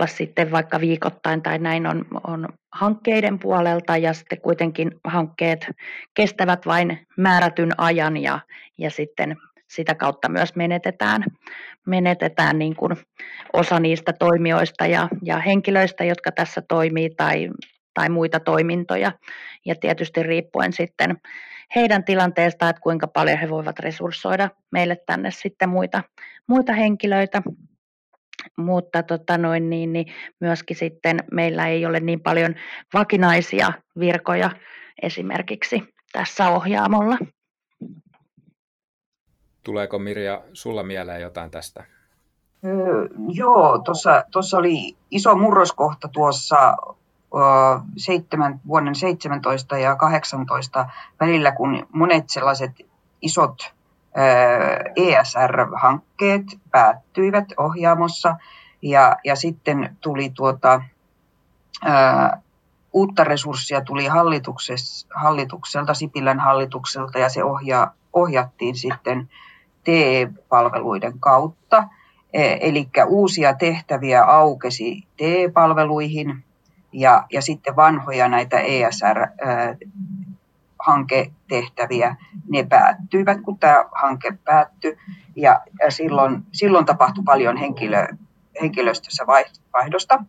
S2: sitten vaikka viikoittain tai näin on, on hankkeiden puolelta ja sitten kuitenkin hankkeet kestävät vain määrätyn ajan ja, ja sitten sitä kautta myös menetetään, menetetään niin kuin osa niistä toimijoista ja, ja henkilöistä, jotka tässä toimii tai, tai muita toimintoja. Ja tietysti riippuen sitten heidän tilanteesta, että kuinka paljon he voivat resurssoida meille tänne sitten muita, muita henkilöitä. Mutta tota noin, niin, niin myöskin sitten meillä ei ole niin paljon vakinaisia virkoja esimerkiksi tässä ohjaamolla.
S1: Tuleeko Mirja sulla mieleen jotain tästä?
S3: Öö, joo, tuossa oli iso murroskohta tuossa seitsemän, vuoden 17 ja 18 välillä, kun monet sellaiset isot ESR-hankkeet päättyivät ohjaamossa ja, ja sitten tuli tuota, ää, uutta resurssia tuli hallitukselta, Sipilän hallitukselta ja se ohja, ohjattiin sitten TE-palveluiden kautta. E, Eli uusia tehtäviä aukesi TE-palveluihin ja, ja sitten vanhoja näitä ESR-hanketehtäviä, ne päättyivät, kun tämä hanke päättyi. Ja, ja silloin, silloin tapahtui paljon henkilö, henkilöstössä vaihdosta.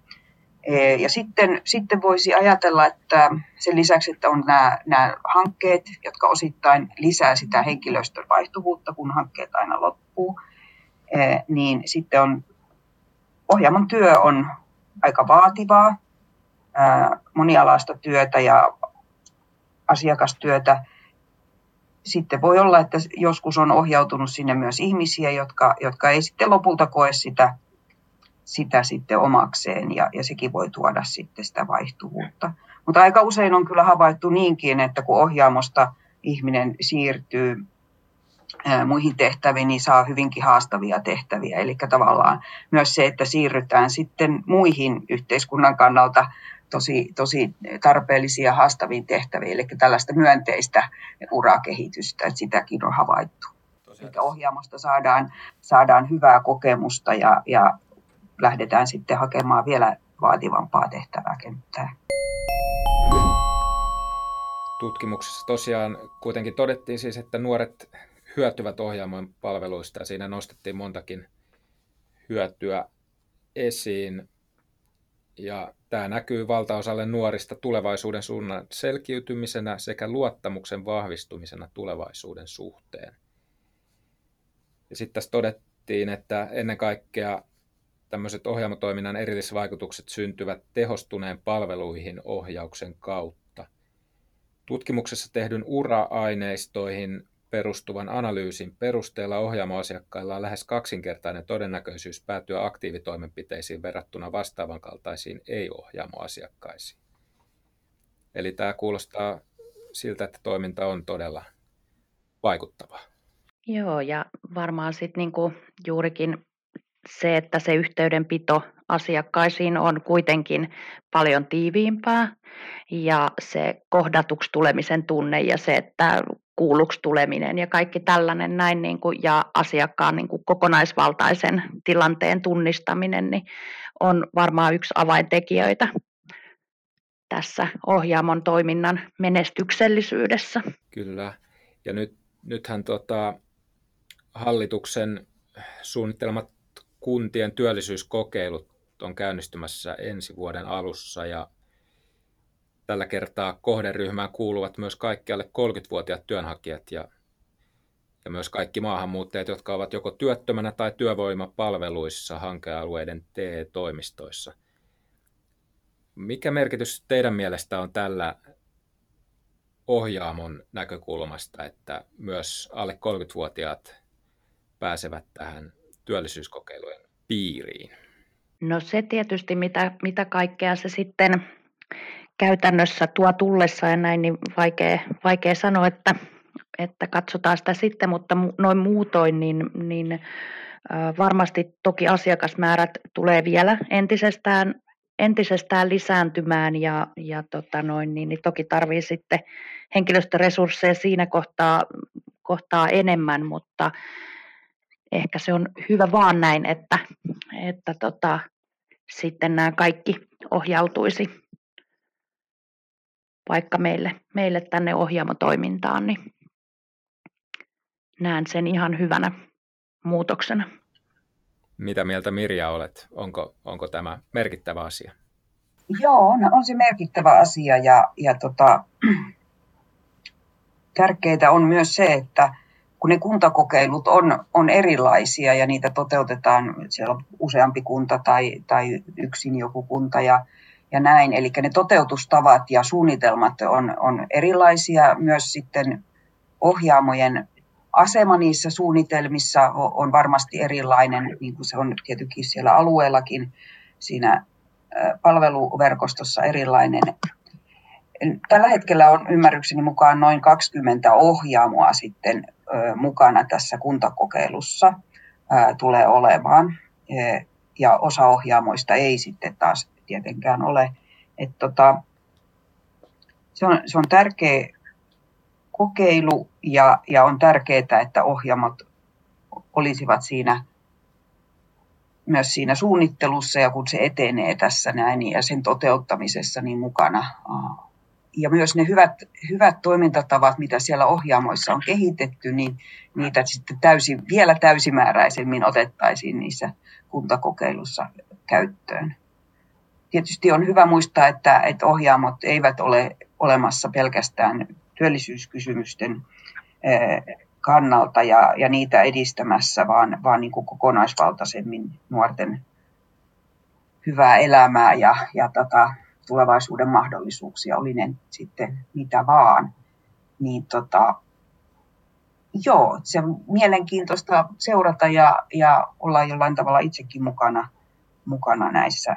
S3: E, ja sitten, sitten voisi ajatella, että sen lisäksi, että on nämä, nämä hankkeet, jotka osittain lisää sitä henkilöstön vaihtuvuutta, kun hankkeet aina loppuu, e, niin sitten on ohjaamon työ on aika vaativaa, monialaista työtä ja asiakastyötä. Sitten voi olla, että joskus on ohjautunut sinne myös ihmisiä, jotka, jotka ei sitten lopulta koe sitä sitä sitten omakseen ja, ja sekin voi tuoda sitten sitä vaihtuvuutta. Mutta aika usein on kyllä havaittu niinkin, että kun ohjaamosta ihminen siirtyy muihin tehtäviin, niin saa hyvinkin haastavia tehtäviä. Eli tavallaan myös se, että siirrytään sitten muihin yhteiskunnan kannalta tosi, tosi tarpeellisia haastaviin tehtäviin, eli tällaista myönteistä urakehitystä, että sitäkin on havaittu. Eli ohjaamosta saadaan, saadaan hyvää kokemusta ja, ja lähdetään sitten hakemaan vielä vaativampaa tehtävää kenttää.
S1: Tutkimuksessa tosiaan kuitenkin todettiin siis, että nuoret hyötyvät ohjaamon palveluista ja siinä nostettiin montakin hyötyä esiin. Ja tämä näkyy valtaosalle nuorista tulevaisuuden suunnan selkiytymisenä sekä luottamuksen vahvistumisena tulevaisuuden suhteen. Ja sitten tässä todettiin, että ennen kaikkea tämmöiset ohjaamotoiminnan erillisvaikutukset syntyvät tehostuneen palveluihin ohjauksen kautta. Tutkimuksessa tehdyn ura-aineistoihin perustuvan analyysin perusteella ohjaamoasiakkailla on lähes kaksinkertainen todennäköisyys päätyä aktiivitoimenpiteisiin verrattuna vastaavan kaltaisiin ei-ohjaamoasiakkaisiin. Eli tämä kuulostaa siltä, että toiminta on todella vaikuttavaa.
S2: Joo, ja varmaan sitten niinku juurikin se, että se yhteydenpito asiakkaisiin on kuitenkin paljon tiiviimpää ja se kohdatuksi tulemisen tunne ja se, että kuulluksi tuleminen ja kaikki tällainen näin niin kuin, ja asiakkaan niin kuin kokonaisvaltaisen tilanteen tunnistaminen niin on varmaan yksi avaintekijöitä tässä ohjaamon toiminnan menestyksellisyydessä.
S1: Kyllä. Ja nyt, nythän tota, hallituksen suunnittelemat kuntien työllisyyskokeilut on käynnistymässä ensi vuoden alussa ja tällä kertaa kohderyhmään kuuluvat myös kaikki alle 30-vuotiaat työnhakijat ja, ja myös kaikki maahanmuuttajat, jotka ovat joko työttömänä tai työvoimapalveluissa hankealueiden TE-toimistoissa. Mikä merkitys teidän mielestä on tällä ohjaamon näkökulmasta, että myös alle 30-vuotiaat pääsevät tähän työllisyyskokeilujen piiriin?
S2: No se tietysti, mitä, mitä kaikkea se sitten käytännössä tuo tullessa ja näin, niin vaikea, vaikea sanoa, että, että katsotaan sitä sitten, mutta noin muutoin, niin, niin varmasti toki asiakasmäärät tulee vielä entisestään, entisestään lisääntymään ja, ja tota noin, niin, niin toki tarvii sitten henkilöstöresursseja siinä kohtaa, kohtaa enemmän, mutta ehkä se on hyvä vaan näin, että, että tota, sitten nämä kaikki ohjautuisi vaikka meille, meille tänne ohjaamotoimintaan, niin näen sen ihan hyvänä muutoksena.
S1: Mitä mieltä Mirja olet? Onko, onko tämä merkittävä asia?
S3: Joo, no on se merkittävä asia ja, ja tota, tärkeää on myös se, että kun ne kuntakokeilut on, on erilaisia ja niitä toteutetaan, siellä on useampi kunta tai, tai yksin joku kunta ja, ja näin. Eli ne toteutustavat ja suunnitelmat on, on erilaisia. Myös sitten ohjaamojen asema niissä suunnitelmissa on varmasti erilainen, niin kuin se on tietenkin siellä alueellakin siinä palveluverkostossa erilainen. Tällä hetkellä on ymmärrykseni mukaan noin 20 ohjaamoa sitten mukana tässä kuntakokeilussa tulee olemaan. Ja osa ohjaamoista ei sitten taas tietenkään ole. Et tota, se, on, se on tärkeä kokeilu ja, ja on tärkeää, että ohjaamot olisivat siinä myös siinä suunnittelussa ja kun se etenee tässä näin ja sen toteuttamisessa niin mukana. Ja myös ne hyvät, hyvät toimintatavat, mitä siellä ohjaamoissa on kehitetty, niin niitä sitten täysin, vielä täysimääräisemmin otettaisiin niissä kuntakokeilussa käyttöön. Tietysti on hyvä muistaa, että, että ohjaamot eivät ole olemassa pelkästään työllisyyskysymysten kannalta ja, ja niitä edistämässä, vaan, vaan niin kuin kokonaisvaltaisemmin nuorten hyvää elämää ja, ja tota, tulevaisuuden mahdollisuuksia, oli ne sitten mitä vaan. Niin tota, joo, se on mielenkiintoista seurata ja, ja olla jollain tavalla itsekin mukana, mukana näissä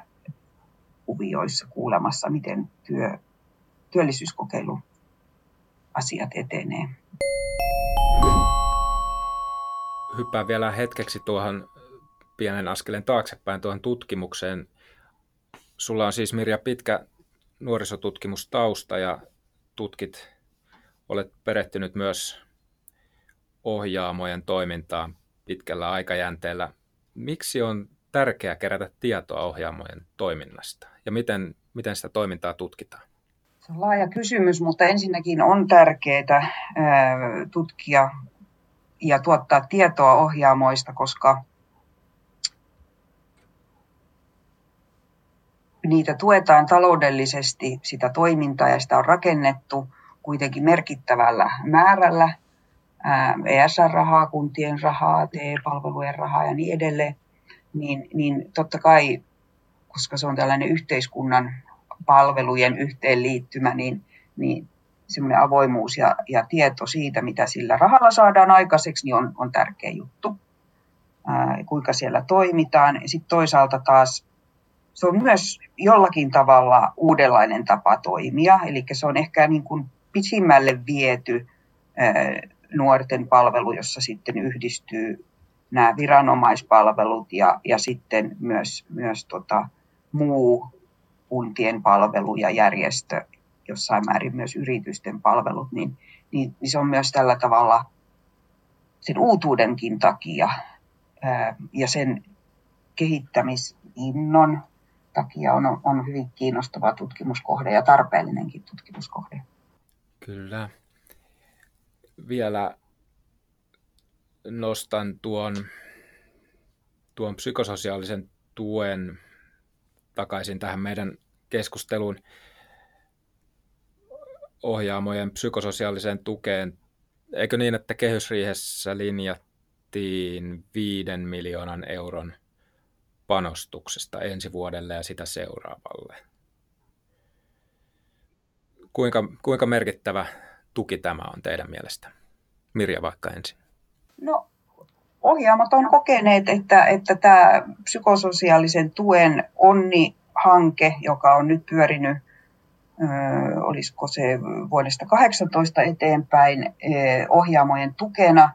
S3: kuvioissa kuulemassa, miten työ, työllisyyskokeilu asiat etenee.
S1: Hyppään vielä hetkeksi tuohon pienen askeleen taaksepäin tuohon tutkimukseen. Sulla on siis Mirja pitkä nuorisotutkimustausta ja tutkit, olet perehtynyt myös ohjaamojen toimintaan pitkällä aikajänteellä. Miksi on tärkeää kerätä tietoa ohjaamojen toiminnasta ja miten, miten sitä toimintaa tutkitaan?
S3: Se on laaja kysymys, mutta ensinnäkin on tärkeää tutkia ja tuottaa tietoa ohjaamoista, koska niitä tuetaan taloudellisesti, sitä toimintaa ja sitä on rakennettu kuitenkin merkittävällä määrällä ESR-rahaa, kuntien rahaa, TE-palvelujen rahaa ja niin edelleen, niin, niin totta kai, koska se on tällainen yhteiskunnan palvelujen yhteenliittymä, niin, niin semmoinen avoimuus ja, ja tieto siitä, mitä sillä rahalla saadaan aikaiseksi, niin on, on tärkeä juttu. Ää, kuinka siellä toimitaan. Sitten toisaalta taas se on myös jollakin tavalla uudenlainen tapa toimia, eli se on ehkä niin kuin pisimmälle viety ää, nuorten palvelu, jossa sitten yhdistyy nämä viranomaispalvelut ja, ja sitten myös, myös tota, muu kuntien palvelu ja järjestö, jossain määrin myös yritysten palvelut, niin, niin, niin se on myös tällä tavalla sen uutuudenkin takia ää, ja sen kehittämisinnon takia on, on hyvin kiinnostava tutkimuskohde ja tarpeellinenkin tutkimuskohde.
S1: Kyllä. Vielä nostan tuon, tuon psykososiaalisen tuen takaisin tähän meidän keskusteluun ohjaamojen psykososiaaliseen tukeen. Eikö niin, että kehysriihessä linjattiin viiden miljoonan euron panostuksesta ensi vuodelle ja sitä seuraavalle? Kuinka, kuinka merkittävä tuki tämä on teidän mielestä? Mirja vaikka ensin.
S3: No ohjaamot on kokeneet, että, että tämä psykososiaalisen tuen onni-hanke, joka on nyt pyörinyt, olisiko se vuodesta 18 eteenpäin, ohjaamojen tukena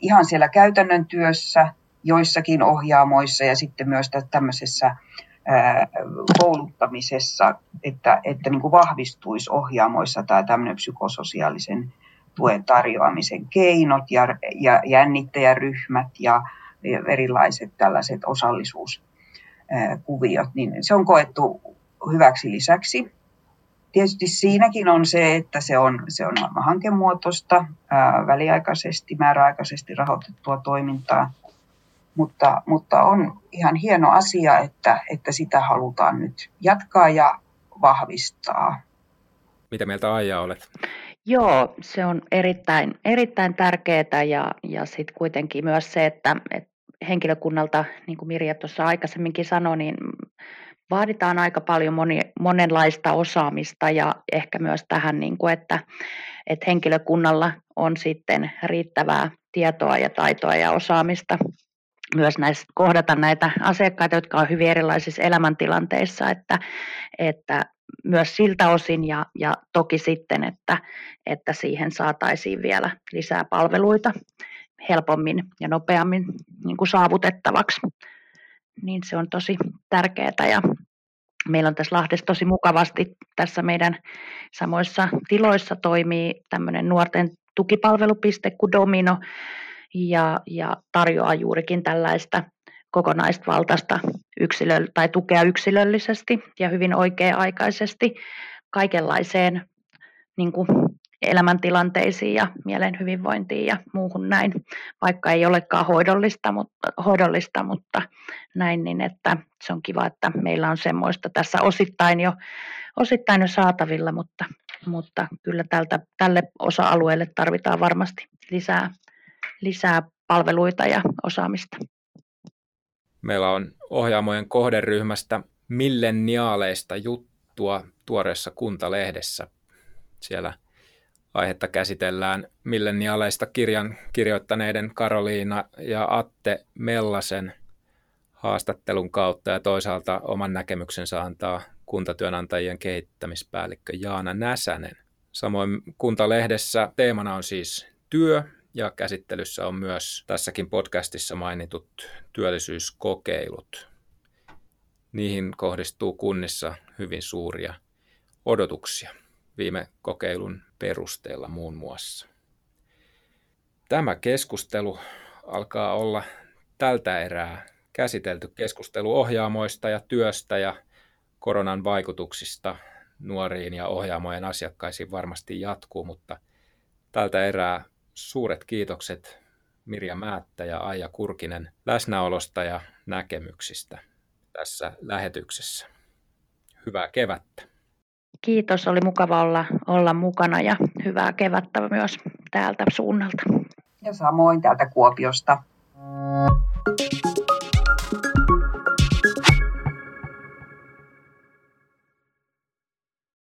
S3: ihan siellä käytännön työssä, joissakin ohjaamoissa ja sitten myös tämmöisessä kouluttamisessa, että, että niin kuin vahvistuisi ohjaamoissa tämä tämmöinen psykososiaalisen tuen tarjoamisen keinot ja, ja jännittäjäryhmät ja erilaiset tällaiset osallisuuskuviot, niin se on koettu hyväksi lisäksi. Tietysti siinäkin on se, että se on, se on hankemuotoista, ää, väliaikaisesti, määräaikaisesti rahoitettua toimintaa, mutta, mutta on ihan hieno asia, että, että sitä halutaan nyt jatkaa ja vahvistaa.
S1: Mitä mieltä Aija olet?
S2: Joo, se on erittäin, erittäin tärkeää ja, ja sitten kuitenkin myös se, että, että henkilökunnalta, niin kuin Mirja tuossa aikaisemminkin sanoi, niin vaaditaan aika paljon moni, monenlaista osaamista ja ehkä myös tähän, niin kuin, että, että henkilökunnalla on sitten riittävää tietoa ja taitoa ja osaamista myös näistä, kohdata näitä asiakkaita, jotka ovat hyvin erilaisissa elämäntilanteissa, että, että myös siltä osin ja, ja toki sitten, että, että siihen saataisiin vielä lisää palveluita helpommin ja nopeammin niin kuin saavutettavaksi. Niin se on tosi tärkeää ja meillä on tässä Lahdessa tosi mukavasti tässä meidän samoissa tiloissa toimii tämmöinen nuorten tukipalvelupiste kuin Domino ja, ja tarjoaa juurikin tällaista kokonaisvaltaista yksilö, tai tukea yksilöllisesti ja hyvin oikea-aikaisesti kaikenlaiseen niin kuin elämäntilanteisiin ja mielen hyvinvointiin ja muuhun näin, vaikka ei olekaan hoidollista, mutta, hoidollista, mutta näin, niin että se on kiva, että meillä on semmoista tässä osittain jo, osittain jo saatavilla, mutta, mutta kyllä tältä, tälle osa-alueelle tarvitaan varmasti lisää, lisää palveluita ja osaamista.
S1: Meillä on ohjaamojen kohderyhmästä milleniaaleista juttua tuoreessa kuntalehdessä. Siellä aihetta käsitellään milleniaaleista kirjan kirjoittaneiden Karoliina ja Atte Mellasen haastattelun kautta ja toisaalta oman näkemyksensä antaa kuntatyönantajien kehittämispäällikkö Jaana Näsänen. Samoin Kuntalehdessä teemana on siis työ ja käsittelyssä on myös tässäkin podcastissa mainitut työllisyyskokeilut. Niihin kohdistuu kunnissa hyvin suuria odotuksia viime kokeilun perusteella muun muassa. Tämä keskustelu alkaa olla tältä erää käsitelty keskustelu ohjaamoista ja työstä ja koronan vaikutuksista nuoriin ja ohjaamojen asiakkaisiin varmasti jatkuu, mutta tältä erää suuret kiitokset Mirja Määttä ja Aija Kurkinen läsnäolosta ja näkemyksistä tässä lähetyksessä. Hyvää kevättä.
S2: Kiitos, oli mukava olla, olla mukana ja hyvää kevättä myös täältä suunnalta.
S3: Ja samoin täältä Kuopiosta. Thank you